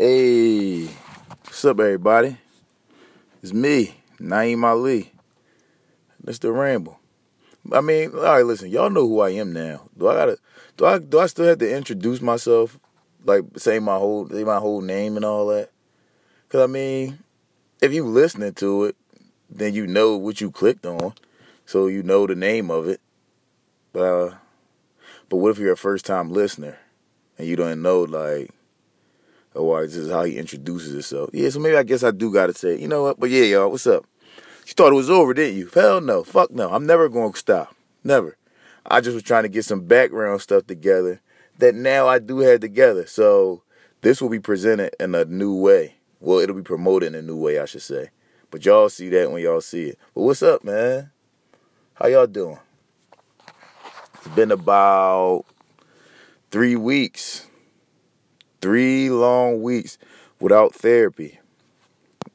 Hey, what's up, everybody? It's me, Naeem Ali. The ramble. I mean, all right, listen, y'all know who I am now. Do I gotta? Do I? Do I still have to introduce myself? Like say my whole, say my whole name and all that? Cause I mean, if you listening to it, then you know what you clicked on, so you know the name of it. But uh, but what if you're a first time listener and you don't know like or this is how he introduces himself. Yeah, so maybe I guess I do gotta say, you know what? But yeah, y'all, what's up? You thought it was over, didn't you? Hell no, fuck no. I'm never gonna stop. Never. I just was trying to get some background stuff together that now I do have together. So this will be presented in a new way. Well, it'll be promoted in a new way, I should say. But y'all see that when y'all see it. But what's up, man? How y'all doing? It's been about three weeks Three long weeks without therapy.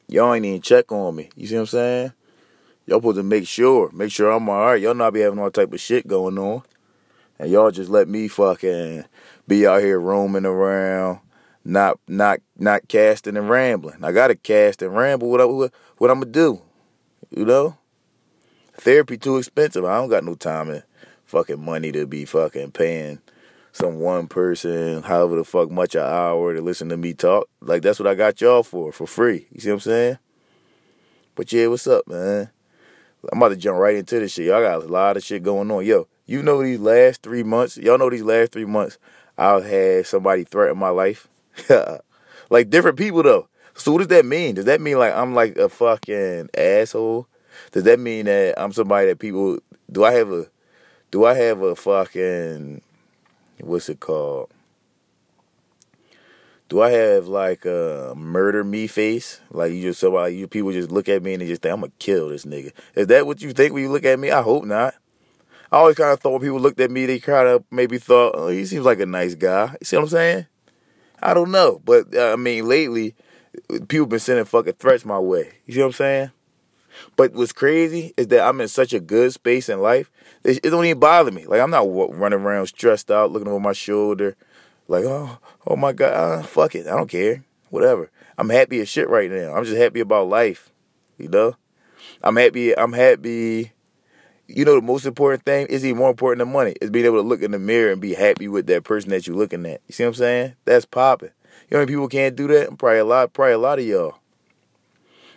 Y'all ain't even check on me. You see what I'm saying? Y'all supposed to make sure, make sure I'm alright. Y'all not be having all type of shit going on. And y'all just let me fucking be out here roaming around, not not not casting and rambling. I gotta cast and ramble. What I, what, what I'm gonna do? You know? Therapy too expensive. I don't got no time and fucking money to be fucking paying some one person, however the fuck much an hour to listen to me talk. Like that's what I got y'all for, for free. You see what I'm saying? But yeah, what's up, man? I'm about to jump right into this shit. Y'all got a lot of shit going on. Yo, you know these last three months, y'all know these last three months, I've had somebody threaten my life. like different people though. So what does that mean? Does that mean like I'm like a fucking asshole? Does that mean that I'm somebody that people do I have a do I have a fucking what's it called? Do I have like a murder me face? Like you just somebody you people just look at me and they just think I'm gonna kill this nigga. Is that what you think when you look at me? I hope not. I always kind of thought when people looked at me, they kind of maybe thought, oh, he seems like a nice guy. You see what I'm saying? I don't know, but uh, I mean, lately, people been sending fucking threats my way. You see what I'm saying? But what's crazy is that I'm in such a good space in life. It, it don't even bother me. Like I'm not running around stressed out, looking over my shoulder, like oh oh my god, uh, fuck it, I don't care, whatever. I'm happy as shit right now. I'm just happy about life, you know. I'm happy. I'm happy. You know, the most important thing is even more important than money is being able to look in the mirror and be happy with that person that you're looking at. You see what I'm saying? That's popping. You know, people can't do that. Probably a lot. Probably a lot of y'all.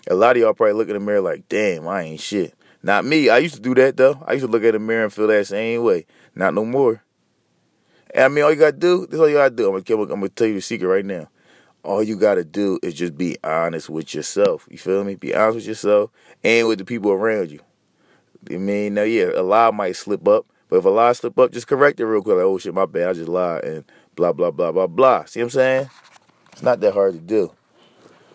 A lot of y'all probably look in the mirror like, damn, I ain't shit. Not me. I used to do that though. I used to look at the mirror and feel that same way. Not no more. And I mean, all you gotta do, this is all you gotta do. I'm gonna, I'm gonna tell you the secret right now. All you gotta do is just be honest with yourself. You feel me? Be honest with yourself and with the people around you. I mean, now yeah, a lie might slip up, but if a lie slip up, just correct it real quick. Like, oh shit, my bad, I just lied and blah blah blah blah blah. See what I'm saying? It's not that hard to do.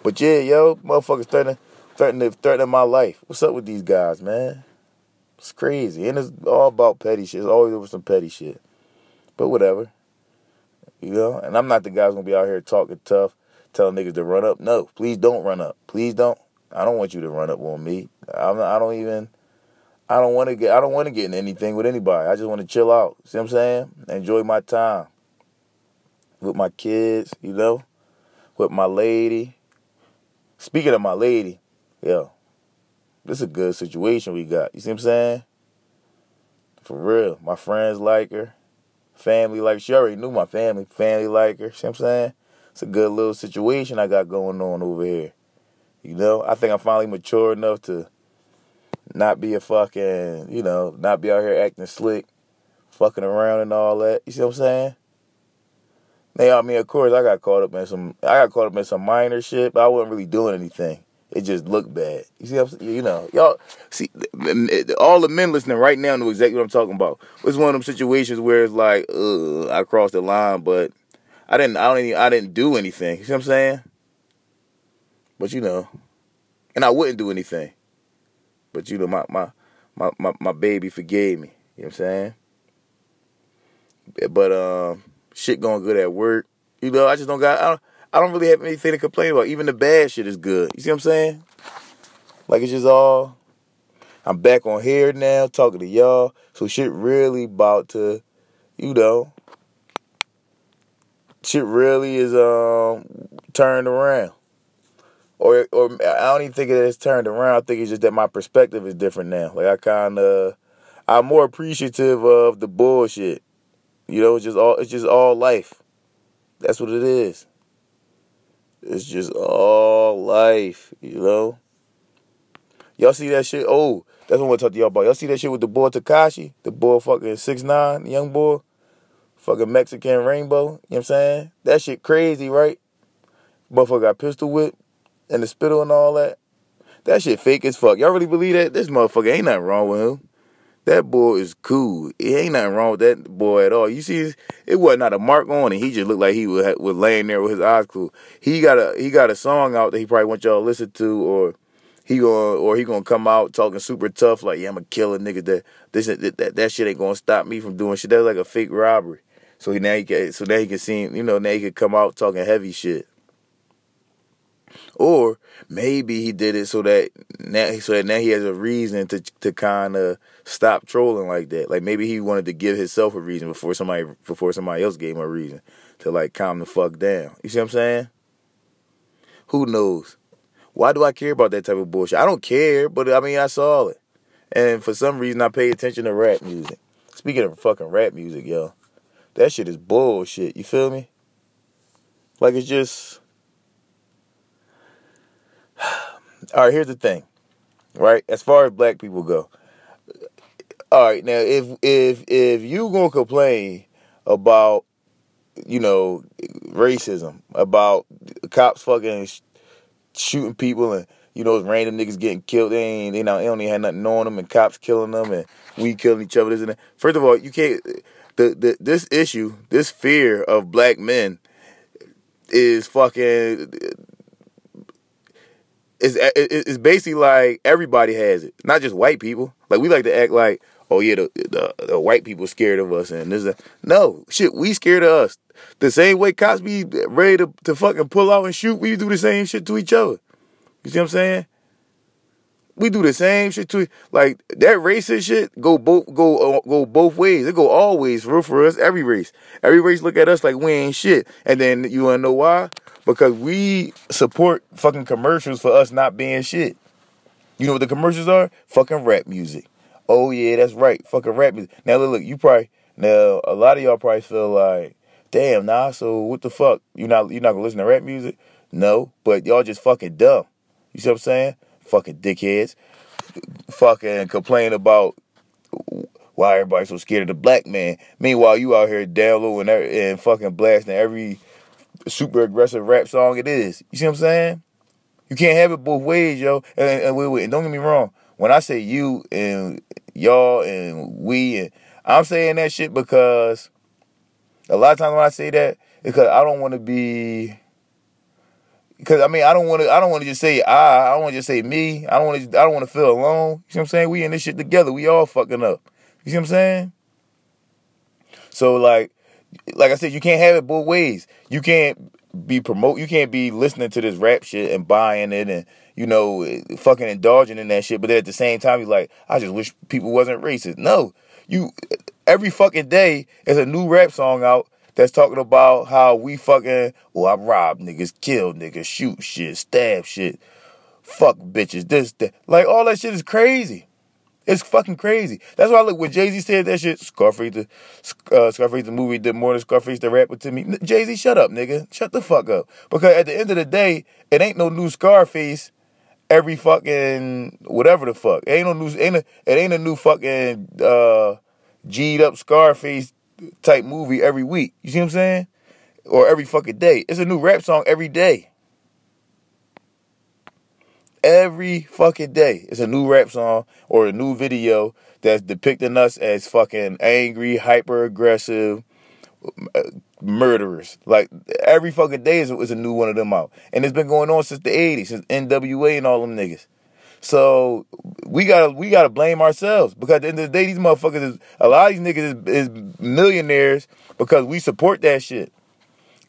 But yeah, yo, motherfuckers starting threatening threatening my life. What's up with these guys, man? It's crazy, and it's all about petty shit. It's always over some petty shit. But whatever, you know. And I'm not the guy who's gonna be out here talking tough, telling niggas to run up. No, please don't run up. Please don't. I don't want you to run up on me. I'm, I don't even. I don't want to get. I don't want to get in anything with anybody. I just want to chill out. See what I'm saying? Enjoy my time with my kids. You know, with my lady. Speaking of my lady, yo, this is a good situation we got. You see what I'm saying? For real. My friends like her. Family like her. She already knew my family. Family like her. See what I'm saying? It's a good little situation I got going on over here. You know, I think I'm finally mature enough to not be a fucking, you know, not be out here acting slick, fucking around and all that. You see what I'm saying? Now, I mean, of course, I got caught up in some, I got caught up in some minor shit, but I wasn't really doing anything. It just looked bad. You see, what I'm, you know, y'all see all the men listening right now know exactly what I'm talking about. It's one of them situations where it's like, uh, I crossed the line, but I didn't. I don't. Even, I didn't do anything. You see what I'm saying? But you know, and I wouldn't do anything. But you know, my my my my, my baby forgave me. You know what I'm saying? But um, shit going good at work. You know, I just don't got. I don't, I don't really have anything to complain about. Even the bad shit is good. You see what I'm saying? Like it's just all. I'm back on here now, talking to y'all. So shit really about to, you know, shit really is um turned around. Or, or I don't even think it's turned around. I think it's just that my perspective is different now. Like I kind of, I'm more appreciative of the bullshit. You know, it's just all, it's just all life. That's what it is. It's just all life. You know. Y'all see that shit? Oh, that's what I want to talk to y'all about. Y'all see that shit with the boy Tekashi? the boy fucking six nine, young boy, fucking Mexican rainbow. You know what I'm saying? That shit crazy, right? Motherfucker got pistol whip and the spittle and all that. That shit fake as fuck. Y'all really believe that? This motherfucker ain't nothing wrong with him. That boy is cool. It ain't nothing wrong with that boy at all. You see, it wasn't not a mark on it. He just looked like he was, was laying there with his eyes closed. He got a he got a song out that he probably want y'all to listen to, or he going or he gonna come out talking super tough like yeah I'm a killer nigga that this that, that that shit ain't gonna stop me from doing shit. That's like a fake robbery. So he now he can so now he can see him, you know now he can come out talking heavy shit. Or maybe he did it so that now so that now he has a reason to to kind of stop trolling like that. Like maybe he wanted to give himself a reason before somebody before somebody else gave him a reason to like calm the fuck down. You see what I'm saying? Who knows? Why do I care about that type of bullshit? I don't care, but I mean, I saw it. And for some reason, I pay attention to rap music. Speaking of fucking rap music, yo, that shit is bullshit. You feel me? Like, it's just. All right, here's the thing, right? As far as black people go, all right, now if if if you gonna complain about you know racism, about cops fucking shooting people and you know random niggas getting killed. They ain't they, not, they don't even have nothing on them and cops killing them and we killing each other. And that. First of all, you can't. The, the this issue, this fear of black men, is fucking. It's, it's basically like everybody has it, not just white people. Like we like to act like, oh yeah, the, the, the white people scared of us, and this. No shit, we scared of us. The same way cops be ready to, to fucking pull out and shoot, we do the same shit to each other. You see what I'm saying? We do the same shit to like that racist shit go both go uh, go both ways. It go always for for us. Every race, every race look at us like we ain't shit. And then you wanna know why? Because we support fucking commercials for us not being shit. You know what the commercials are? Fucking rap music. Oh yeah, that's right. Fucking rap music. Now look, look, you probably now a lot of y'all probably feel like damn, nah, so what the fuck? You not you not gonna listen to rap music? No, but y'all just fucking dumb. You see what I'm saying? Fucking dickheads. Fucking complain about why everybody's so scared of the black man. Meanwhile, you out here downloading and fucking blasting every super aggressive rap song it is. You see what I'm saying? You can't have it both ways, yo. And, and wait, wait, and don't get me wrong. When I say you and y'all and we and I'm saying that shit because a lot of times when I say that, because I don't want to be. Because I mean, I don't want to. I don't want to just say I. I don't want to just say me. I don't want to. I don't want to feel alone. You see what I'm saying? We in this shit together. We all fucking up. You see what I'm saying? So like, like I said, you can't have it both ways. You can't be promote. You can't be listening to this rap shit and buying it and you know fucking indulging in that shit. But at the same time, you're like, I just wish people wasn't racist. No, you every fucking day is a new rap song out that's talking about how we fucking, oh, I rob niggas, kill niggas, shoot shit, stab shit, fuck bitches, this, that. Like, all that shit is crazy. It's fucking crazy. That's why I look when Jay Z said that shit. Scarface, the uh, Scarface, the movie did more than Scarface the rapper to me. Jay Z, shut up, nigga. Shut the fuck up. Because at the end of the day, it ain't no new Scarface every fucking whatever the fuck. It ain't no new. Ain't a, it ain't a new fucking uh, G'd up Scarface type movie every week. You see what I'm saying? Or every fucking day. It's a new rap song every day. Every fucking day. It's a new rap song or a new video that's depicting us as fucking angry, hyper aggressive uh, murderers. Like every fucking day is, is a new one of them out. And it's been going on since the 80s, since NWA and all them niggas. So we gotta we gotta blame ourselves because at the end of the day, these motherfuckers is a lot of these niggas is, is millionaires because we support that shit.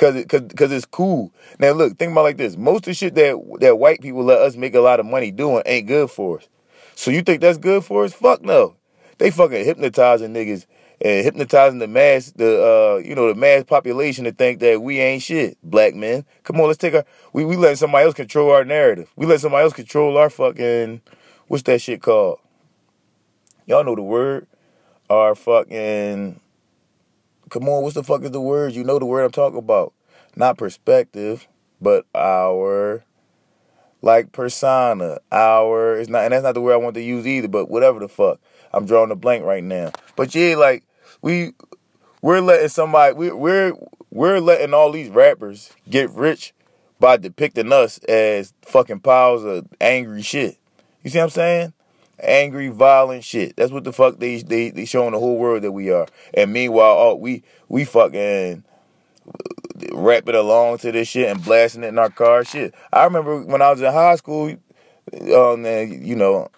Cause, it, cause, cause it's cool. Now look, think about like this. Most of the shit that that white people let us make a lot of money doing ain't good for us. So you think that's good for us? Fuck no. They fucking hypnotizing niggas and hypnotizing the mass, the uh, you know, the mass population to think that we ain't shit, black men. Come on, let's take our we we let somebody else control our narrative. We let somebody else control our fucking what's that shit called? Y'all know the word. Our fucking come on, what's the fuck is the word? You know the word I'm talking about. Not perspective, but our like persona. Our it's not and that's not the word I want to use either, but whatever the fuck. I'm drawing a blank right now. But yeah, like we we're letting somebody we we're we're letting all these rappers get rich by depicting us as fucking piles of angry shit. You see what I'm saying? Angry, violent shit. That's what the fuck they they they showing the whole world that we are. And meanwhile, oh, we we fucking rapping along to this shit and blasting it in our car. Shit. I remember when I was in high school. Um, you know,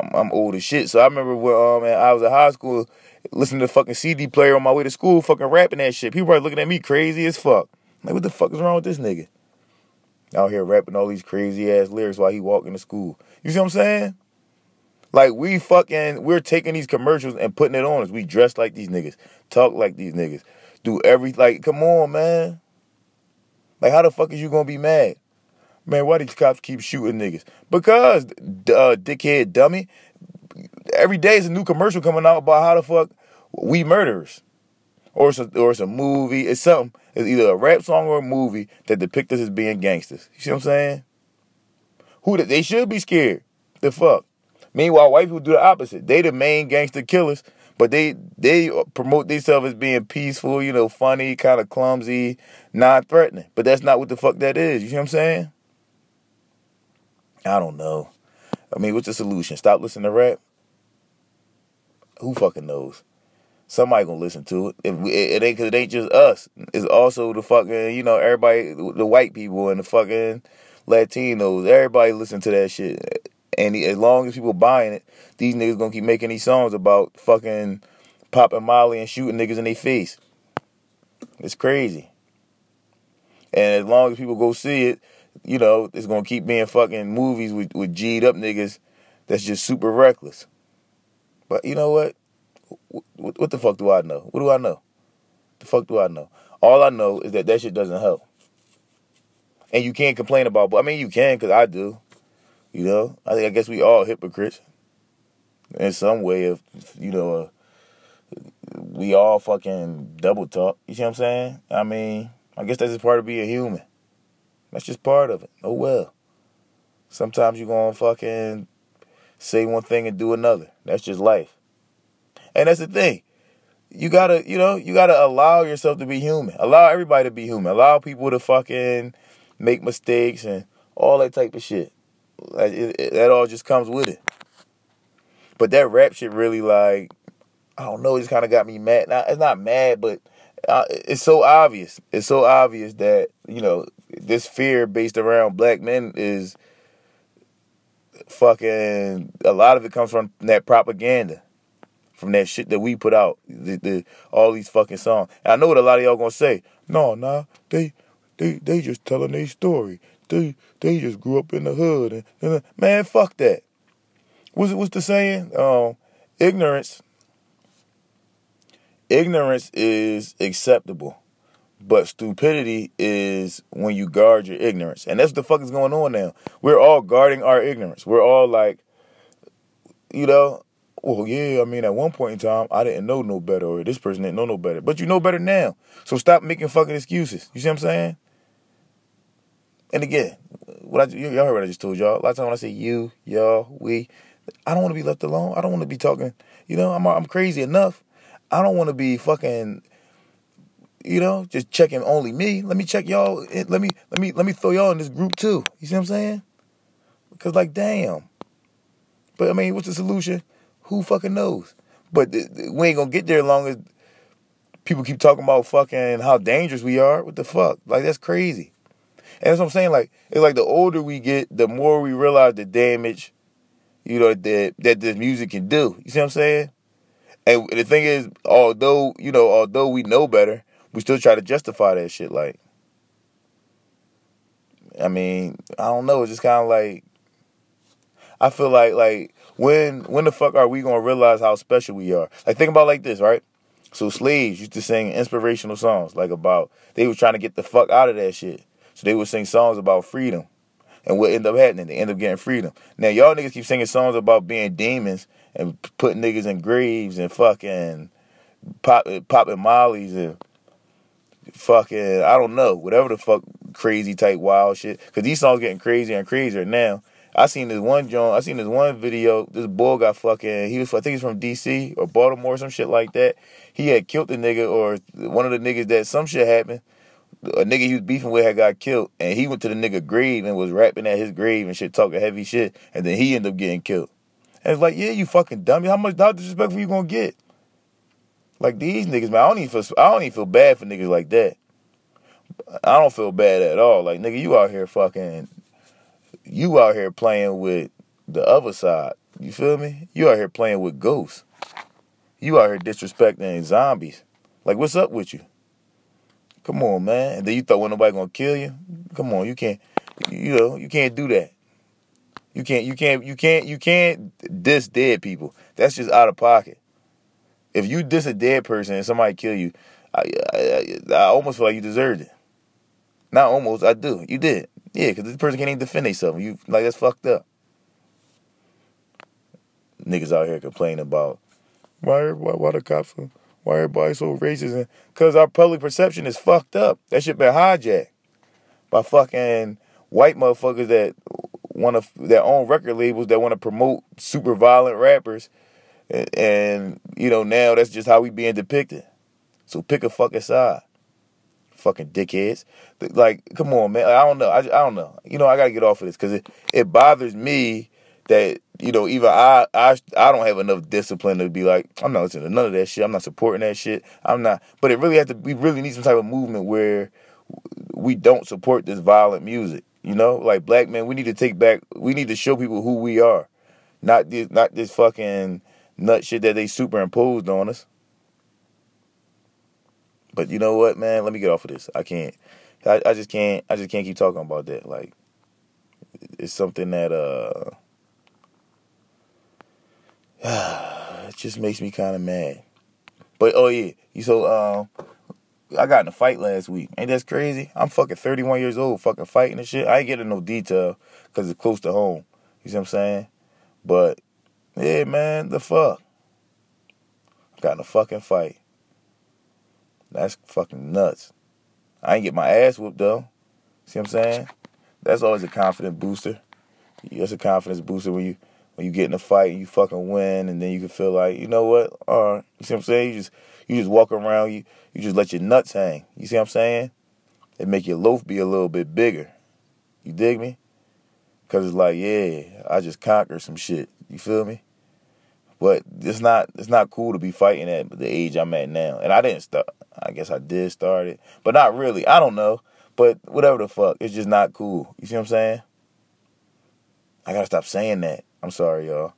I'm, I'm old as shit. So I remember when um, I was in high school listening to fucking CD player on my way to school, fucking rapping that shit. People are looking at me crazy as fuck. Like, what the fuck is wrong with this nigga? Out here rapping all these crazy ass lyrics while he walking to school. You see what I'm saying? Like we fucking we're taking these commercials and putting it on us. We dress like these niggas, talk like these niggas, do every like. Come on, man. Like how the fuck is you gonna be mad? Man, why these cops keep shooting niggas? Because, uh, dickhead dummy, every day is a new commercial coming out about how the fuck we murderers. Or it's a, or it's a movie. It's something. It's either a rap song or a movie that depicts us as being gangsters. You see what I'm saying? Who they should be scared. The fuck. Meanwhile, white people do the opposite. They the main gangster killers, but they they promote themselves as being peaceful, you know, funny, kind of clumsy, non-threatening. But that's not what the fuck that is. You see what I'm saying? I don't know. I mean, what's the solution? Stop listening to rap? Who fucking knows? Somebody gonna listen to it. If we, it ain't cause it ain't just us. It's also the fucking you know everybody, the white people and the fucking Latinos. Everybody listen to that shit. And as long as people buying it, these niggas gonna keep making these songs about fucking popping Molly and shooting niggas in their face. It's crazy. And as long as people go see it, you know, it's gonna keep being fucking movies with, with G'd up niggas that's just super reckless. But you know what? what? What the fuck do I know? What do I know? The fuck do I know? All I know is that that shit doesn't help. And you can't complain about, but I mean, you can because I do. You know, I think I guess we all hypocrites in some way. If you know, uh, we all fucking double talk. You see what I'm saying? I mean, I guess that's just part of being human. That's just part of it. Oh well. Sometimes you're gonna fucking say one thing and do another. That's just life. And that's the thing. You gotta, you know, you gotta allow yourself to be human. Allow everybody to be human. Allow people to fucking make mistakes and all that type of shit. Like it, it, that all just comes with it. But that rap shit really like, I don't know, it just kind of got me mad. Now it's not mad, but uh, it's so obvious. It's so obvious that you know this fear based around black men is fucking. A lot of it comes from that propaganda, from that shit that we put out. The, the all these fucking songs. And I know what a lot of y'all gonna say. No, nah, they they they just telling their story. They they just grew up in the hood. And, and man, fuck that. What's what's the saying? Um, ignorance ignorance is acceptable, but stupidity is when you guard your ignorance. And that's what the fuck is going on now. We're all guarding our ignorance. We're all like, you know, well, yeah, I mean, at one point in time, I didn't know no better, or this person didn't know no better. But you know better now. So stop making fucking excuses. You see what I'm saying? And again, what I, y'all heard what I just told y'all. A lot of times when I say you, y'all, we, I don't want to be left alone. I don't want to be talking. You know, I'm I'm crazy enough. I don't want to be fucking, you know, just checking only me. Let me check y'all. Eh, let me let me let me throw y'all in this group too. You see what I'm saying? Because like, damn. But I mean, what's the solution? Who fucking knows? But we ain't gonna get there as long as people keep talking about fucking how dangerous we are. What the fuck? Like that's crazy. And that's what I'm saying. Like it's like the older we get, the more we realize the damage, you know, that that this music can do. You see what I'm saying? And the thing is, although you know, although we know better, we still try to justify that shit. Like, I mean, I don't know. It's just kind of like, I feel like like when when the fuck are we gonna realize how special we are? Like, think about like this, right? So slaves used to sing inspirational songs, like about they were trying to get the fuck out of that shit. So they would sing songs about freedom. And what end up happening? They end up getting freedom. Now y'all niggas keep singing songs about being demons and putting niggas in graves and fucking pop, popping mollies and fucking I don't know whatever the fuck crazy type wild shit. Cause these songs getting crazier and crazier now. I seen this one John. I seen this one video. This boy got fucking. He was. I think he's from D.C. or Baltimore, or some shit like that. He had killed the nigga or one of the niggas that some shit happened. A nigga he was beefing with had got killed, and he went to the nigga grave and was rapping at his grave and shit, talking heavy shit, and then he ended up getting killed. And it's like, yeah, you fucking dummy. How much how disrespectful you gonna get? Like these niggas, man. I don't even feel. I don't even feel bad for niggas like that. I don't feel bad at all. Like nigga, you out here fucking you out here playing with the other side. You feel me? You out here playing with ghosts. You out here disrespecting zombies. Like, what's up with you? Come on, man. And then you thought when nobody gonna kill you? Come on, you can't. You know, you can't do that. You can't. You can't. You can't. You can't diss dead people. That's just out of pocket. If you diss a dead person and somebody kill you, I, I, I, I almost feel like you deserved it. Not almost. I do. You did. Yeah, because this person can't even defend themselves. You like that's fucked up. Niggas out here complaining about why why why the cops why everybody so racist because our public perception is fucked up. That shit been hijacked by fucking white motherfuckers that want to their own record labels that want to promote super violent rappers, and, and you know now that's just how we being depicted. So pick a fucking side fucking dickheads. Like, come on, man. I don't know. I, I don't know. You know, I gotta get off of this because it, it bothers me that you know even I I I don't have enough discipline to be like I'm not listening to none of that shit. I'm not supporting that shit. I'm not. But it really has to. We really need some type of movement where we don't support this violent music. You know, like black men, we need to take back. We need to show people who we are, not this not this fucking nut shit that they superimposed on us. But you know what, man? Let me get off of this. I can't. I, I just can't. I just can't keep talking about that. Like, it's something that uh, it just makes me kind of mad. But oh yeah, you so um, I got in a fight last week. Ain't that crazy? I'm fucking 31 years old, fucking fighting and shit. I ain't getting no detail because it's close to home. You see what I'm saying? But yeah, man, the fuck. I Got in a fucking fight. That's fucking nuts. I ain't get my ass whooped though. See what I'm saying? That's always a confidence booster. That's a confidence booster when you when you get in a fight and you fucking win, and then you can feel like you know what? All right, you see what I'm saying? You just you just walk around, you you just let your nuts hang. You see what I'm saying? It make your loaf be a little bit bigger. You dig me? Cause it's like, yeah, I just conquered some shit. You feel me? But it's not it's not cool to be fighting at the age I'm at now. And I didn't start. I guess I did start it, but not really. I don't know. But whatever the fuck, it's just not cool. You see what I'm saying? I gotta stop saying that. I'm sorry, y'all.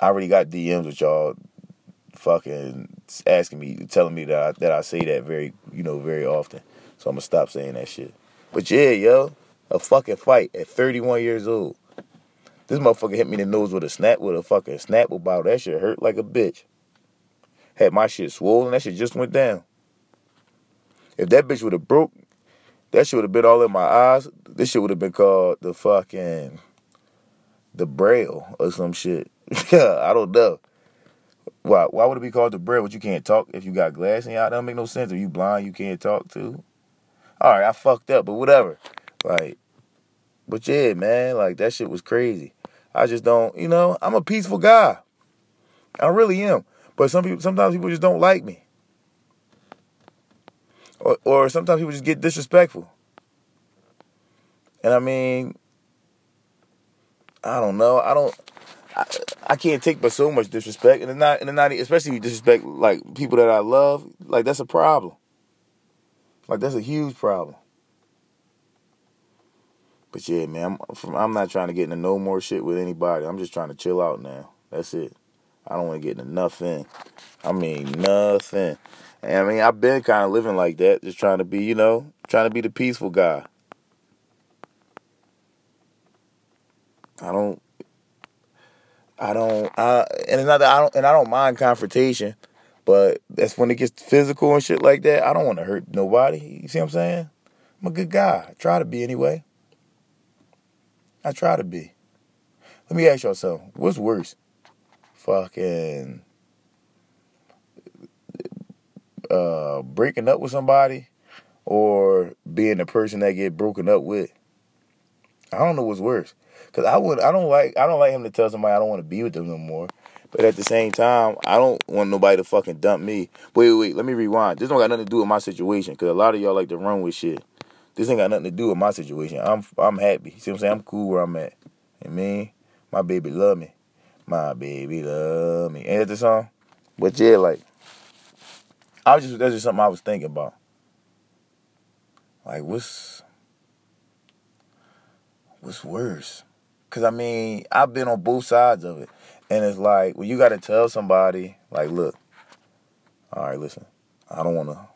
I already got DMs with y'all fucking asking me, telling me that I, that I say that very, you know, very often. So I'm gonna stop saying that shit. But yeah, yo, a fucking fight at 31 years old. This motherfucker hit me in the nose with a snap with a fucking Snapple bottle. That shit hurt like a bitch. Had my shit swollen. That shit just went down. If that bitch would have broke, that shit would have been all in my eyes. This shit would have been called the fucking the braille or some shit. Yeah, I don't know. Why? Why would it be called the braille? But you can't talk if you got glass in your eye. That don't make no sense. If you blind, you can't talk too. All right, I fucked up, but whatever. Like, but yeah, man, like that shit was crazy. I just don't, you know, I'm a peaceful guy. I really am. But some people, sometimes people just don't like me. Or, or sometimes people just get disrespectful. And I mean, I don't know. I don't. I, I can't take but so much disrespect, and it's not, and it's not, especially disrespect like people that I love. Like that's a problem. Like that's a huge problem. But yeah, man, I'm, I'm not trying to get into no more shit with anybody. I'm just trying to chill out now. That's it. I don't want to get into nothing. I mean, nothing. And I mean, I've been kind of living like that, just trying to be, you know, trying to be the peaceful guy. I don't, I don't, I, and it's not that I don't, and I don't mind confrontation, But that's when it gets physical and shit like that. I don't want to hurt nobody. You see what I'm saying? I'm a good guy. I try to be anyway. I try to be. Let me ask y'all something. What's worse? Fucking uh, breaking up with somebody or being the person that get broken up with. I don't know what's worse. Cause I would I don't like I don't like him to tell somebody I don't want to be with them no more. But at the same time, I don't want nobody to fucking dump me. Wait, wait, let me rewind. This don't got nothing to do with my situation. Cause a lot of y'all like to run with shit. This ain't got nothing to do with my situation. I'm I'm happy. See what I'm saying? I'm cool where I'm at. I mean, my baby love me. My baby love me. Ain't that the song? But yeah, like I was just that's just something I was thinking about. Like what's what's worse? Cause I mean, I've been on both sides of it. And it's like well, you gotta tell somebody, like, look, all right, listen, I don't wanna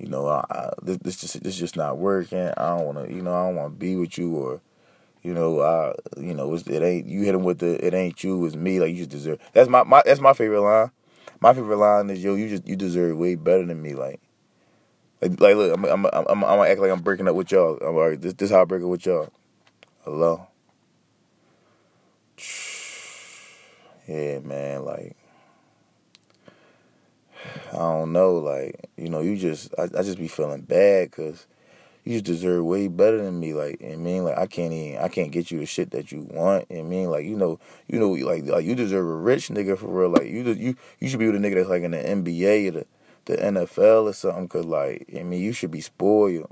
you know, I, I, this, this just this just not working. I don't want to, you know, I don't want to be with you, or, you know, I, you know, it ain't you hit him with the it ain't you, it's me. Like you just deserve. That's my, my that's my favorite line. My favorite line is yo, you just you deserve way better than me. Like, like, like look, I'm I'm I'm, I'm, I'm gonna act like I'm breaking up with y'all. I'm all right. This this how I break up with y'all. Hello. Yeah, man. Like, I don't know, like, you know, you just, I, I just be feeling bad because you just deserve way better than me. Like, I mean, like, I can't even, I can't get you the shit that you want. I mean, like, you know, you know, like, like you deserve a rich nigga for real. Like, you, you, you should be with a nigga that's like in the NBA or the, the NFL or something. Cause like, I mean, you should be spoiled.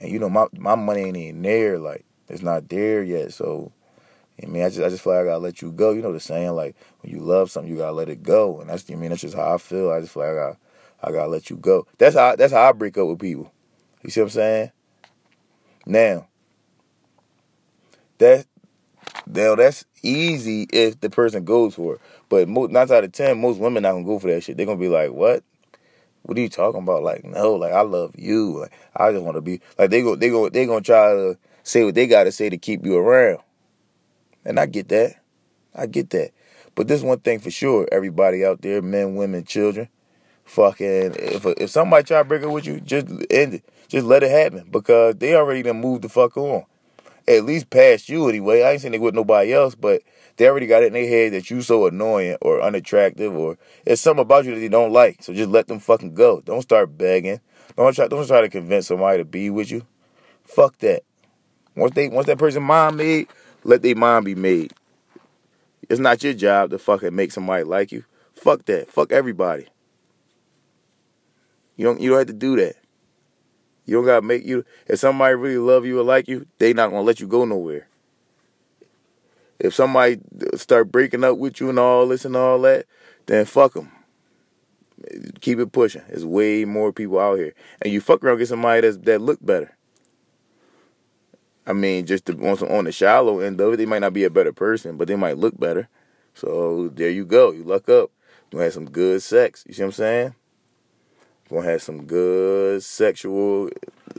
And you know, my my money ain't even there. Like, it's not there yet. So, I mean, I just I just feel like I gotta let you go. You know the saying, like when you love something, you gotta let it go, and that's I mean that's just how I feel. I just feel like I gotta, I gotta let you go. That's how that's how I break up with people. You see what I'm saying? Now, that now that's easy if the person goes for it, but most, nine out of ten, most women not gonna go for that shit. They're gonna be like, "What? What are you talking about?" Like, no, like I love you. Like I just want to be like they go they go they gonna try to say what they gotta say to keep you around. And I get that. I get that. But this one thing for sure, everybody out there, men, women, children, fucking, if if somebody try to break up with you, just end it. Just let it happen because they already done moved the fuck on. At least past you anyway. I ain't saying they with nobody else, but they already got it in their head that you so annoying or unattractive or it's something about you that they don't like. So just let them fucking go. Don't start begging. Don't try don't try to convince somebody to be with you. Fuck that. Once they once that person mind made, let their mind be made. It's not your job to fucking make somebody like you. Fuck that. Fuck everybody. You don't you don't have to do that. You don't gotta make you if somebody really love you or like you, they not gonna let you go nowhere. If somebody start breaking up with you and all this and all that, then fuck them. Keep it pushing. There's way more people out here, and you fuck around get somebody that's, that look better. I mean, just to, on, on the shallow end of it, they might not be a better person, but they might look better. So there you go. You luck up. You have some good sex. You see what I'm saying? Gonna have some good sexual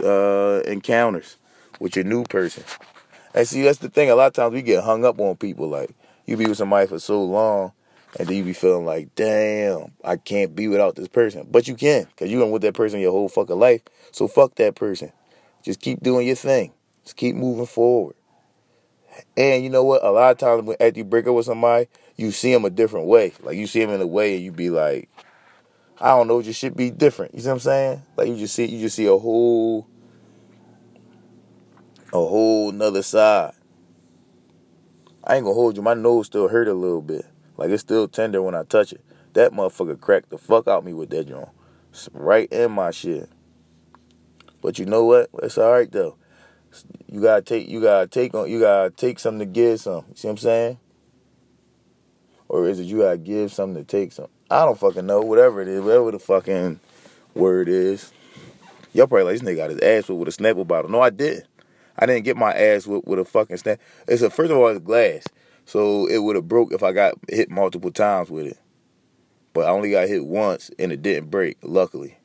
uh, encounters with your new person. And see, that's the thing. A lot of times we get hung up on people. Like you be with somebody for so long, and then you be feeling like, damn, I can't be without this person. But you can, cause you been with that person your whole fucking life. So fuck that person. Just keep doing your thing. Just keep moving forward. And you know what? A lot of times when after you break up with somebody, you see them a different way. Like you see them in a way, and you be like, I don't know, just should be different. You see what I'm saying? Like you just see, you just see a whole, a whole nother side. I ain't gonna hold you. My nose still hurt a little bit. Like it's still tender when I touch it. That motherfucker cracked the fuck out me with that joint. Right in my shit. But you know what? It's alright though you gotta take you gotta take on you gotta take something to give some. You see what I'm saying? Or is it you gotta give something to take some? I don't fucking know. Whatever it is, whatever the fucking word is. Y'all probably like this nigga got his ass whipped with a Snapple bottle. No, I didn't. I didn't get my ass whipped with a fucking snap. It's a first of all, it's glass, so it would have broke if I got hit multiple times with it. But I only got hit once and it didn't break, luckily.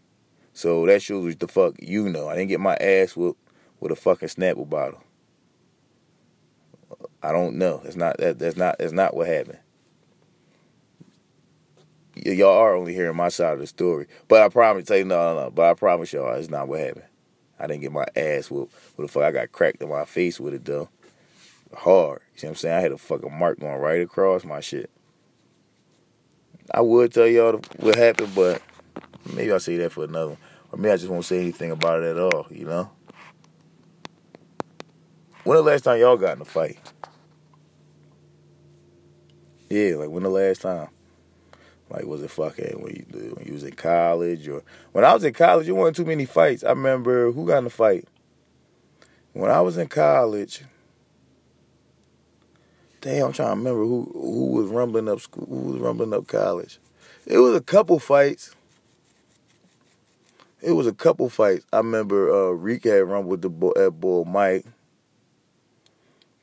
So that shows what the fuck you know. I didn't get my ass whipped with a fucking Snapple bottle. I don't know. It's not that. That's not. That's not what happened. y'all are only hearing my side of the story. But I promise you, no, no, no. But I promise y'all, it's not what happened. I didn't get my ass whooped. What the fuck? I got cracked in my face with it though. Hard. You see what I'm saying? I had a fucking mark going right across my shit. I would tell y'all what happened, but maybe I'll say that for another one. Or maybe I just won't say anything about it at all, you know? When the last time y'all got in a fight? Yeah, like when the last time? Like was it fucking when you when you was in college or when I was in college? It wasn't too many fights. I remember who got in a fight when I was in college. Damn, I'm trying to remember who who was rumbling up school, who was rumbling up college. It was a couple fights. It was a couple fights. I remember uh, Reek had with the boy, that boy Mike.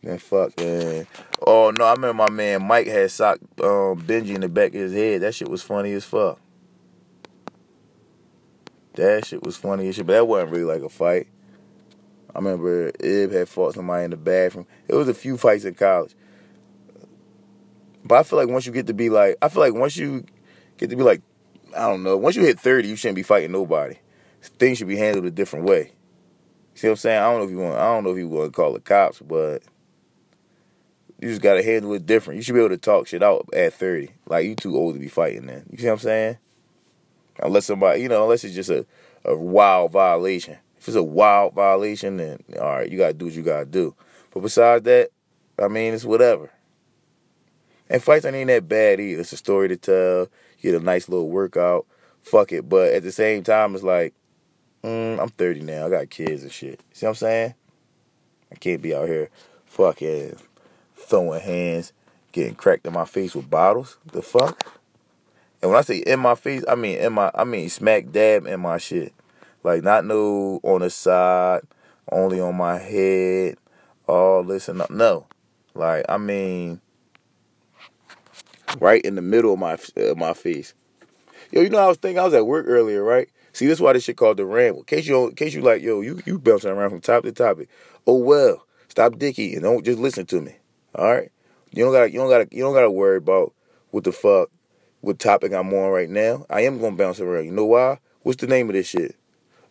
Then fucking oh no, I remember my man Mike had socked um, Benji in the back of his head. That shit was funny as fuck. That shit was funny as shit, but that wasn't really like a fight. I remember Ib had fought somebody in the bathroom. It was a few fights in college. But I feel like once you get to be like, I feel like once you get to be like, I don't know, once you hit 30, you shouldn't be fighting nobody. Things should be handled a different way. See what I'm saying? I don't know if you want, I don't know if you want to call the cops, but you just gotta handle it different. You should be able to talk shit out at 30. Like you too old to be fighting then. You see what I'm saying? Unless somebody, you know, unless it's just a, a wild violation. If it's a wild violation, then all right, you gotta do what you gotta do. But besides that, I mean, it's whatever. And fights ain't that bad either. It's a story to tell. You get a nice little workout. Fuck it. But at the same time, it's like, mm, I'm 30 now. I got kids and shit. See what I'm saying? I can't be out here fucking throwing hands, getting cracked in my face with bottles. The fuck? And when I say in my face, I mean in my I mean smack dab in my shit. Like not no on the side, only on my head, all this and that. No. Like I mean right in the middle of my uh, my face. Yo, you know I was thinking I was at work earlier, right? See, this is why this shit called the ramble. In case you in case you like, yo, you you bouncing around from top to topic. Oh well, stop dicky and don't just listen to me. All right, you don't got you don't got you don't got to worry about what the fuck what topic I'm on right now. I am gonna bounce around. You know why? What's the name of this shit?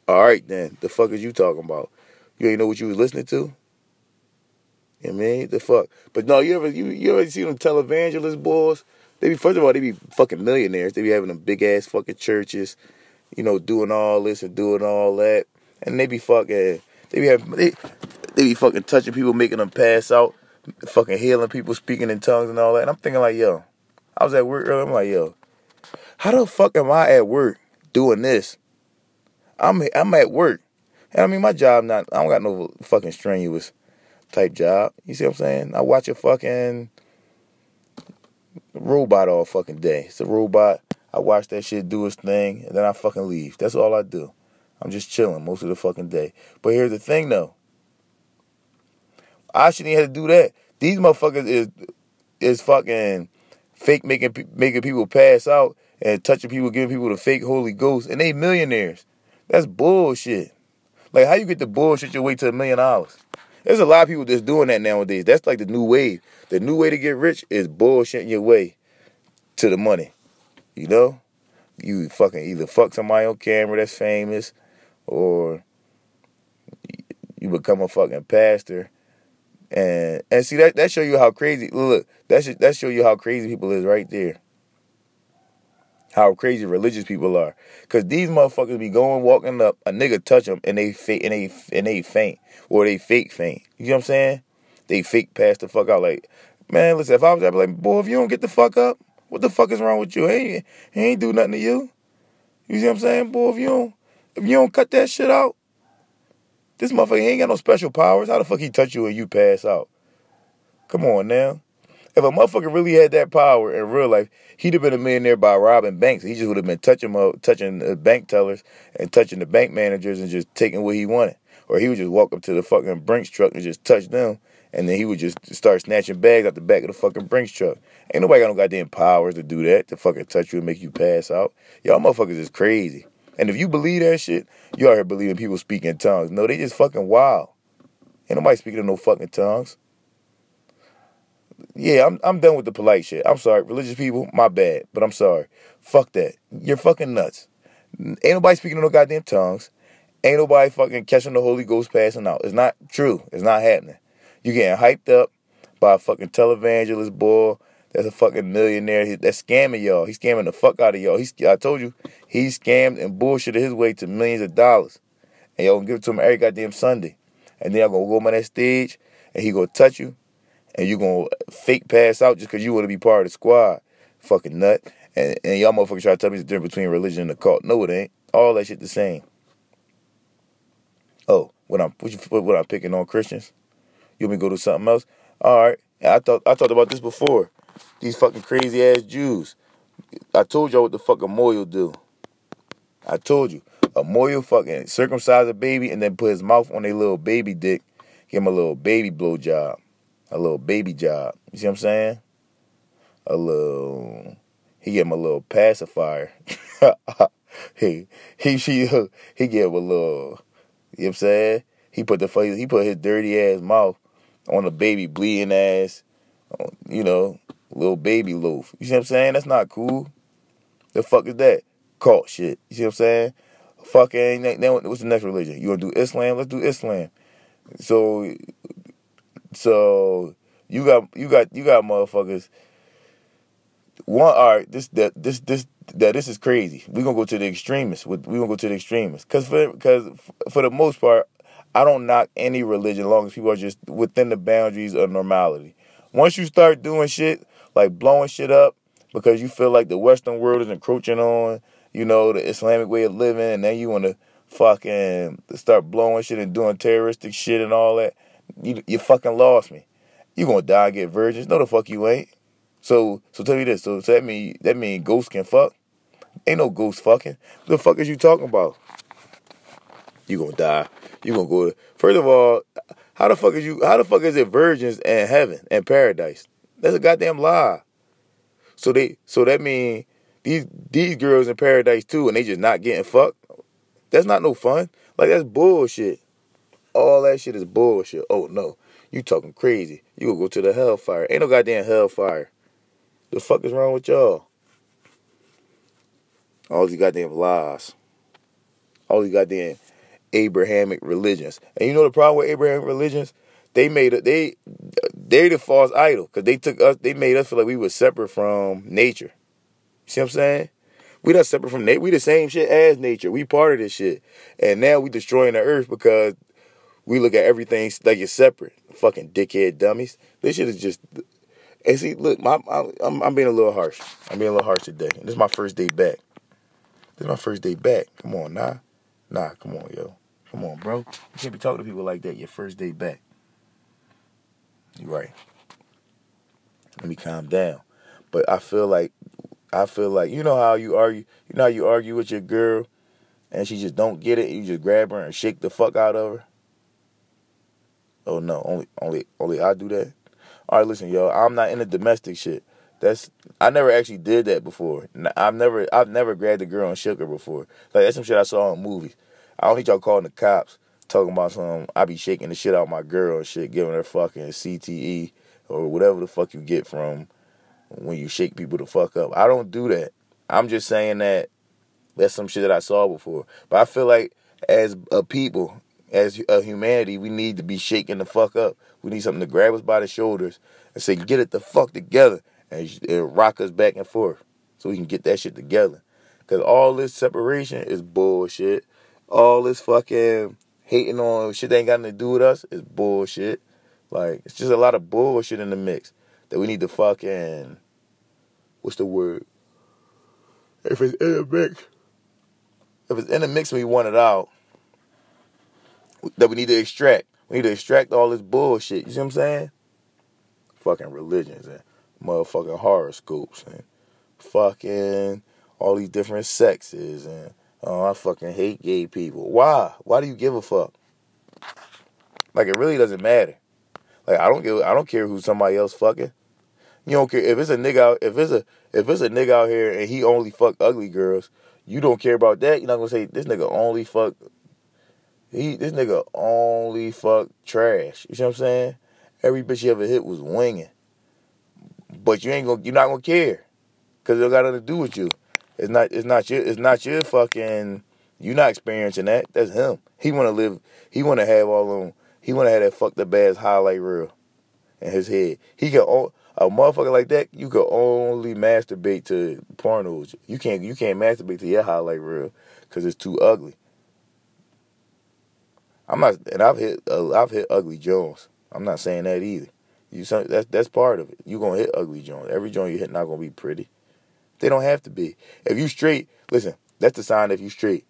All right then, the fuck is you talking about? You ain't know what you was listening to? You know I mean? The fuck. But no, you ever you, you ever see them televangelist boys? They be first of all, they be fucking millionaires. They be having them big ass fucking churches, you know, doing all this and doing all that. And they be fucking they be having they, they be fucking touching people, making them pass out fucking healing people, speaking in tongues and all that. And I'm thinking like, yo, I was at work earlier. I'm like, yo, how the fuck am I at work doing this? I'm I'm at work, and I mean my job not. I don't got no fucking strenuous type job. You see what I'm saying? I watch a fucking robot all fucking day. It's a robot. I watch that shit do its thing, and then I fucking leave. That's all I do. I'm just chilling most of the fucking day. But here's the thing though. I shouldn't even have to do that. These motherfuckers is is fucking fake making making people pass out and touching people, giving people the fake Holy Ghost, and they millionaires. That's bullshit. Like how you get the bullshit your way to a million dollars? There's a lot of people that's doing that nowadays. That's like the new wave. The new way to get rich is bullshitting your way to the money. You know? You fucking either fuck somebody on camera that's famous or you become a fucking pastor and and see that that show you how crazy look that should, that show you how crazy people is right there. How crazy religious people are, cause these motherfuckers be going walking up, a nigga touch them and they fake and they and they faint or they fake faint. You know what I'm saying? They fake pass the fuck out. Like, man, listen, if I was I'd be like, boy, if you don't get the fuck up, what the fuck is wrong with you? Ain't, he ain't do nothing to you. You see what I'm saying, boy? If you don't if you don't cut that shit out, this motherfucker ain't got no special powers. How the fuck he touch you and you pass out? Come on now. If a motherfucker really had that power in real life, he'd have been a millionaire by robbing banks. He just would have been touching touching the bank tellers and touching the bank managers and just taking what he wanted. Or he would just walk up to the fucking Brinks truck and just touch them, and then he would just start snatching bags out the back of the fucking Brinks truck. Ain't nobody got no goddamn powers to do that, to fucking touch you and make you pass out. Y'all motherfuckers is crazy. And if you believe that shit, you out here believing people speak in tongues. No, they just fucking wild. Ain't nobody speaking in no fucking tongues. yeah, I'm I'm done with the polite shit. I'm sorry, religious people, my bad, but I'm sorry. Fuck that. You're fucking nuts. Ain't nobody speaking in no goddamn tongues. Ain't nobody fucking catching the Holy Ghost passing out. It's not true. It's not happening. You're getting hyped up by a fucking televangelist boy that's a fucking millionaire. That's scamming y'all. He's scamming the fuck out of y'all. He's I told you, he scammed and bullshitted his way to millions of dollars. And y'all gonna give it to him every goddamn Sunday. And then y'all gonna go on that stage and he gonna touch you and you gonna fake pass out just because you want to be part of the squad. Fucking nut. And, and y'all motherfuckers try to tell me the difference between religion and the cult. No, it ain't. All that shit the same. Oh, what I'm what I'm picking on Christians? You want me to go do something else? All right. I thought I talked about this before. These fucking crazy ass Jews. I told y'all what the fuck a do. I told you. A mohel fucking circumcise a baby and then put his mouth on a little baby dick. Give him a little baby blow job. A little baby job. You see what I'm saying? A little he gave him a little pacifier. he he she he gave him a little you know what I'm saying? He put the he put his dirty ass mouth on the baby bleeding ass, you know, little baby loaf. You see what I'm saying? That's not cool. The fuck is that? Cult shit. You see what I'm saying? Fucking then what's the next religion? You wanna do Islam? Let's do Islam. So so you got you got you got motherfuckers. One all right, this that this this that this is crazy. We're gonna go to the extremists. We're gonna go to the extremists because for because for the most part, I don't knock any religion as long as people are just within the boundaries of normality. Once you start doing shit like blowing shit up because you feel like the Western world is encroaching on, you know, the Islamic way of living, and then you want to fucking start blowing shit and doing terroristic shit and all that, you you fucking lost me. You gonna die and get virgins? No, the fuck you ain't. So so tell me this. So, so that mean that mean ghosts can fuck? Ain't no ghost fucking. What the fuck is you talking about? You gonna die. You gonna go to first of all, how the fuck is you how the fuck is it virgins and heaven and paradise? That's a goddamn lie. So they so that mean these these girls in paradise too and they just not getting fucked? That's not no fun. Like that's bullshit. All that shit is bullshit. Oh no. You talking crazy. You gonna go to the hellfire. Ain't no goddamn hellfire. The fuck is wrong with y'all? All these goddamn lies. All these goddamn Abrahamic religions. And you know the problem with Abrahamic religions? They made it. They they the false idol because they took us. They made us feel like we were separate from nature. See what I'm saying? We not separate from nature. We the same shit as nature. We part of this shit. And now we destroying the earth because we look at everything like it's separate. Fucking dickhead dummies. This shit is just and see, look, my, I'm, I'm being a little harsh. I'm being a little harsh today. This is my first day back. This is my first day back. Come on, nah, nah, come on, yo, come on, bro. You can't be talking to people like that. Your first day back. Right. Let me calm down. But I feel like, I feel like you know how you argue. You know how you argue with your girl, and she just don't get it. You just grab her and shake the fuck out of her. Oh no, only only only I do that all right, listen, yo, I'm not into domestic shit. That's I never actually did that before. I've never I've never grabbed a girl and shook her before. Like that's some shit I saw in movies. I don't need y'all calling the cops talking about some. I be shaking the shit out my girl and shit, giving her fucking CTE or whatever the fuck you get from when you shake people to fuck up. I don't do that. I'm just saying that that's some shit that I saw before. But I feel like as a people, as a humanity, we need to be shaking the fuck up. We need something to grab us by the shoulders and say, get it the fuck together and, and rock us back and forth so we can get that shit together. Because all this separation is bullshit. All this fucking hating on shit that ain't got nothing to do with us is bullshit. Like, it's just a lot of bullshit in the mix that we need to fucking, what's the word? If it's in the mix, if it's in the mix we want it out, that we need to extract. We need to extract all this bullshit. You see what I'm saying? Fucking religions and motherfucking horoscopes and fucking all these different sexes and oh, I fucking hate gay people. Why? Why do you give a fuck? Like it really doesn't matter. Like I don't give. I don't care who somebody else fucking. You don't care if it's a nigga out. If it's a if it's a nigga out here and he only fuck ugly girls. You don't care about that. You're not gonna say this nigga only fuck he this nigga only fuck trash. You see what I'm saying? Every bitch he ever hit was winging. but you ain't gonna you're not gonna care because it got nothing to do with you. It's not it's not your it's not your fucking you're not experiencing that. That's him. He wanna live he wanna have all them he wanna have that fucked up ass highlight reel in his head. He can a motherfucker like that, you can only masturbate to pornos. You can't you can't masturbate to your highlight reel because it's too ugly. I'm not, and I've hit uh, I've hit ugly Jones. I'm not saying that either. You that's that's part of it. You gonna hit ugly Jones. Every joint you hit not gonna be pretty. They don't have to be. If you straight, listen, that's the sign if you straight.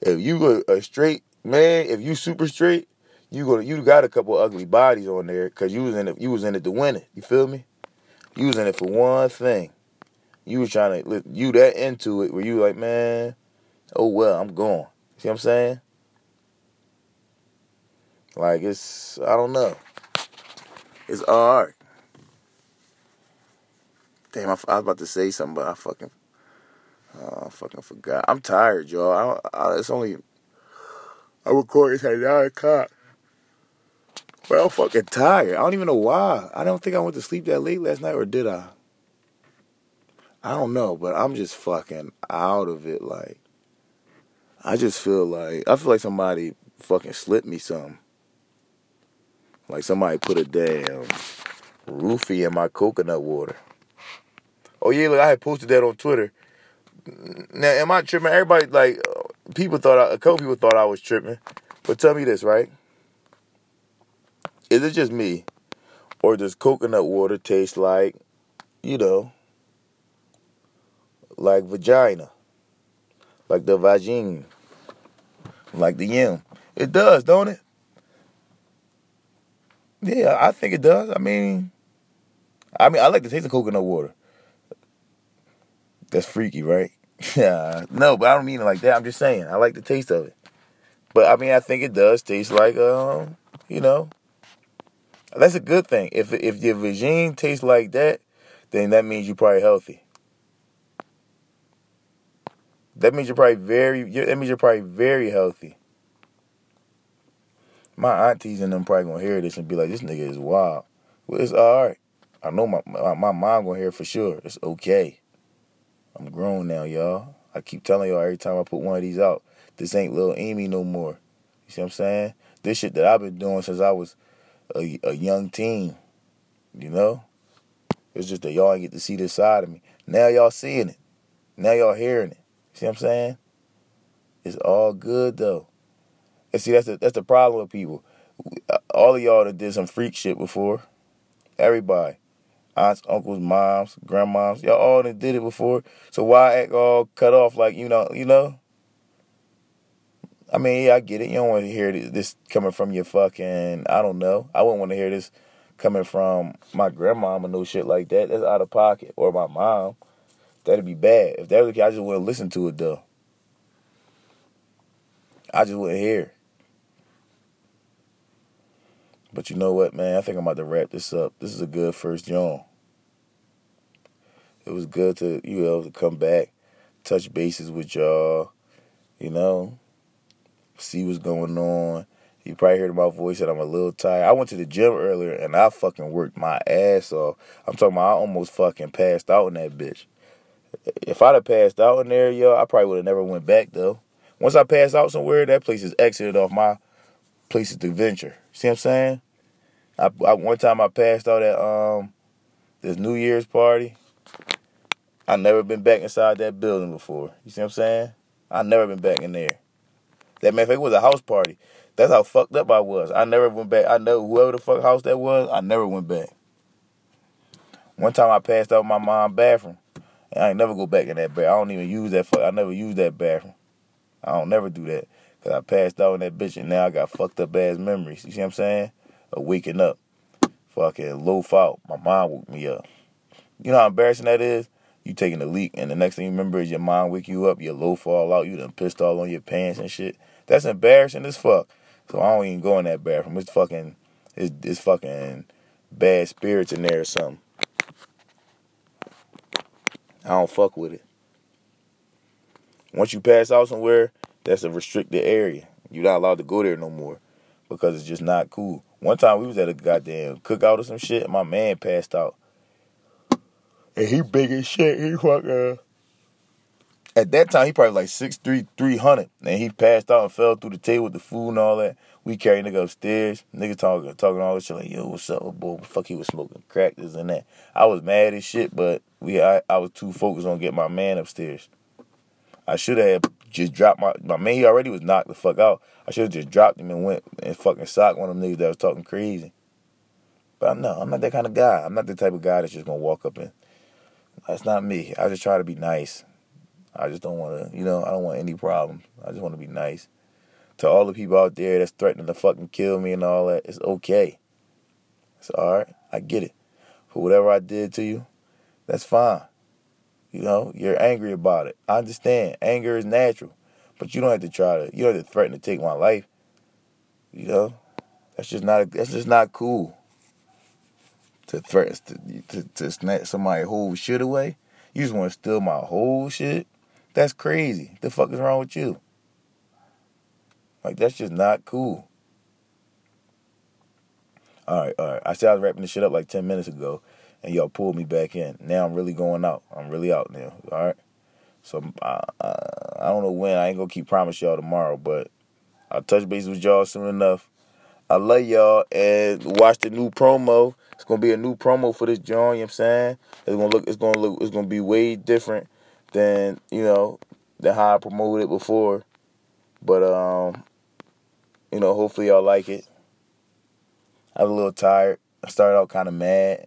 If you a, a straight man, if you super straight, you go you got a couple ugly bodies on there because you was in it you was in it to win it. You feel me? You was in it for one thing. You was trying to you that into it where you like, man, oh well, I'm going. See what I'm saying? Like it's I don't know. It's art. Damn, I, I was about to say something, but I fucking, uh, I fucking forgot. I'm tired, y'all. I, I, it's only I record this at nine o'clock. But I'm fucking tired. I don't even know why. I don't think I went to sleep that late last night, or did I? I don't know, but I'm just fucking out of it. Like, I just feel like I feel like somebody fucking slipped me some. Like somebody put a damn roofie in my coconut water. Oh yeah, look, I had posted that on Twitter. Now, am I tripping? Everybody like people thought I, a couple people thought I was tripping, but tell me this, right? Is it just me, or does coconut water taste like, you know, like vagina, like the vagine, like the yim? It does, don't it? Yeah, I think it does. I mean, I mean, I like the taste of coconut water. That's freaky, right? Yeah, no, but I don't mean it like that. I'm just saying I like the taste of it. But I mean, I think it does taste like, um, you know, that's a good thing. If if your vagine tastes like that, then that means you're probably healthy. That means you're probably very. That means you're probably very healthy. My aunties and them probably gonna hear this and be like, "This nigga is wild." Well, it's all right. I know my my, my mom gonna hear it for sure. It's okay. I'm grown now, y'all. I keep telling y'all every time I put one of these out, this ain't little Amy no more. You see what I'm saying? This shit that I've been doing since I was a, a young teen. You know? It's just that y'all ain't get to see this side of me. Now y'all seeing it. Now y'all hearing it. See what I'm saying? It's all good though. And see that's the that's the problem with people. All of y'all that did some freak shit before. Everybody. Aunts, uncles, moms, grandmoms, y'all all that did it before. So why act all cut off like you know, you know? I mean, yeah, I get it. You don't want to hear this coming from your fucking. I don't know. I wouldn't want to hear this coming from my grandma or no shit like that. That's out of pocket. Or my mom. That'd be bad. If that was the case, I just wouldn't listen to it though. I just wouldn't hear. But you know what, man? I think I'm about to wrap this up. This is a good first John. It was good to you know to come back, touch bases with y'all. You know, see what's going on. You probably heard my voice that I'm a little tired. I went to the gym earlier and I fucking worked my ass off. I'm talking about I almost fucking passed out in that bitch. If I'd have passed out in there, yo, I probably would have never went back though. Once I passed out somewhere, that place is exited off my places to venture. See what I'm saying? I, I one time I passed out at um this New Year's party. I never been back inside that building before. You see what I'm saying? I never been back in there. That man, it was a house party, that's how fucked up I was. I never went back. I know whoever the fuck house that was, I never went back. One time I passed out my mom's bathroom. And I ain't never go back in that bathroom. I don't even use that. Fuck, I never use that bathroom. I don't never do that. Cause I passed out in that bitch and now I got fucked up ass memories. You see what I'm saying? Of waking up. Fucking low fault. My mom woke me up. You know how embarrassing that is? You taking a leak and the next thing you remember is your mom wake you up, your low fall out, you done pissed all on your pants and shit. That's embarrassing as fuck. So I don't even go in that bathroom. It's fucking, it's, it's fucking bad spirits in there or something. I don't fuck with it. Once you pass out somewhere, that's a restricted area. You're not allowed to go there no more because it's just not cool. One time we was at a goddamn cookout or some shit, and my man passed out. And he big as shit. He fucking. Uh, at that time, he probably like six three, three hundred, and he passed out and fell through the table with the food and all that. We carried nigga upstairs. Nigga talking, talking all this shit like, yo, what's up, boy? Fuck, he was smoking crack, this and that. I was mad as shit, but we, I, I was too focused on getting my man upstairs. I should have just dropped my my man. He already was knocked the fuck out. I should have just dropped him and went and fucking socked one of them niggas that was talking crazy. But I'm no, I'm not that kind of guy. I'm not the type of guy that's just gonna walk up and. That's not me. I just try to be nice. I just don't want to, you know, I don't want any problems. I just want to be nice to all the people out there that's threatening to fucking kill me and all that, it's okay. It's all right. I get it. For whatever I did to you, that's fine. You know, you're angry about it. I understand. Anger is natural. But you don't have to try to you don't have to threaten to take my life. You know? That's just not that's just not cool. To threaten to, to, to snatch somebody's whole shit away. You just want to steal my whole shit? That's crazy. The fuck is wrong with you? Like that's just not cool. All right, all right. I said I was wrapping this shit up like ten minutes ago, and y'all pulled me back in. Now I'm really going out. I'm really out now. All right. So uh, I don't know when. I ain't gonna keep promise y'all tomorrow, but I'll touch base with y'all soon enough. I love y'all and watch the new promo. It's gonna be a new promo for this joint. You know what I'm saying? It's gonna look. It's gonna look. It's gonna be way different than you know than how I promoted it before. But um, you know, hopefully y'all like it. I was a little tired. I started out kind of mad.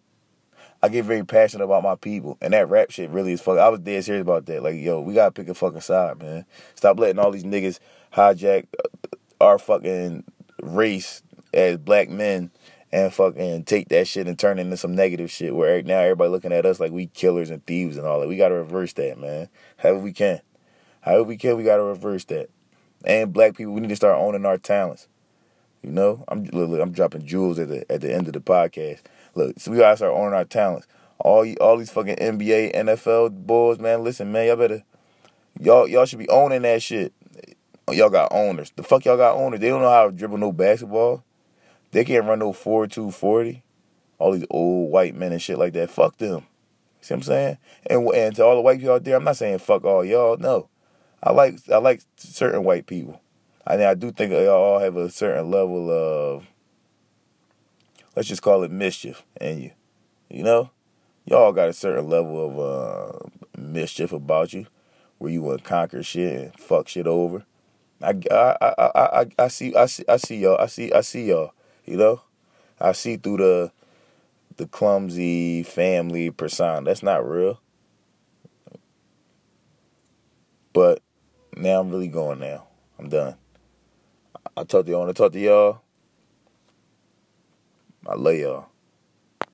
I get very passionate about my people, and that rap shit really is fuck. I was dead serious about that. Like, yo, we gotta pick a fucking side, man. Stop letting all these niggas hijack uh, our fucking race as black men and fucking take that shit and turn it into some negative shit. Where now everybody looking at us like we killers and thieves and all that. We gotta reverse that, man. However we can, however we can, we gotta reverse that and black people, we need to start owning our talents. You know, I'm I'm dropping jewels at the at the end of the podcast. Look, so we gotta start owning our talents. All all these fucking NBA, NFL boys, man. Listen, man, y'all better y'all y'all should be owning that shit. Oh, y'all got owners. The fuck y'all got owners? They don't know how to dribble no basketball. They can't run no four two forty. All these old white men and shit like that. Fuck them. See what I'm saying? And and to all the white people out there, I'm not saying fuck all y'all. No, I like I like certain white people. I mean, I do think they all have a certain level of let's just call it mischief in you. You know, y'all got a certain level of uh, mischief about you, where you want to conquer shit and fuck shit over. I, I, I, I, I see I see I see y'all I see I see y'all. You know, I see through the the clumsy family persona. That's not real. But now I'm really going now. I'm done. I talk to y'all. I want to talk to y'all. I love y'all.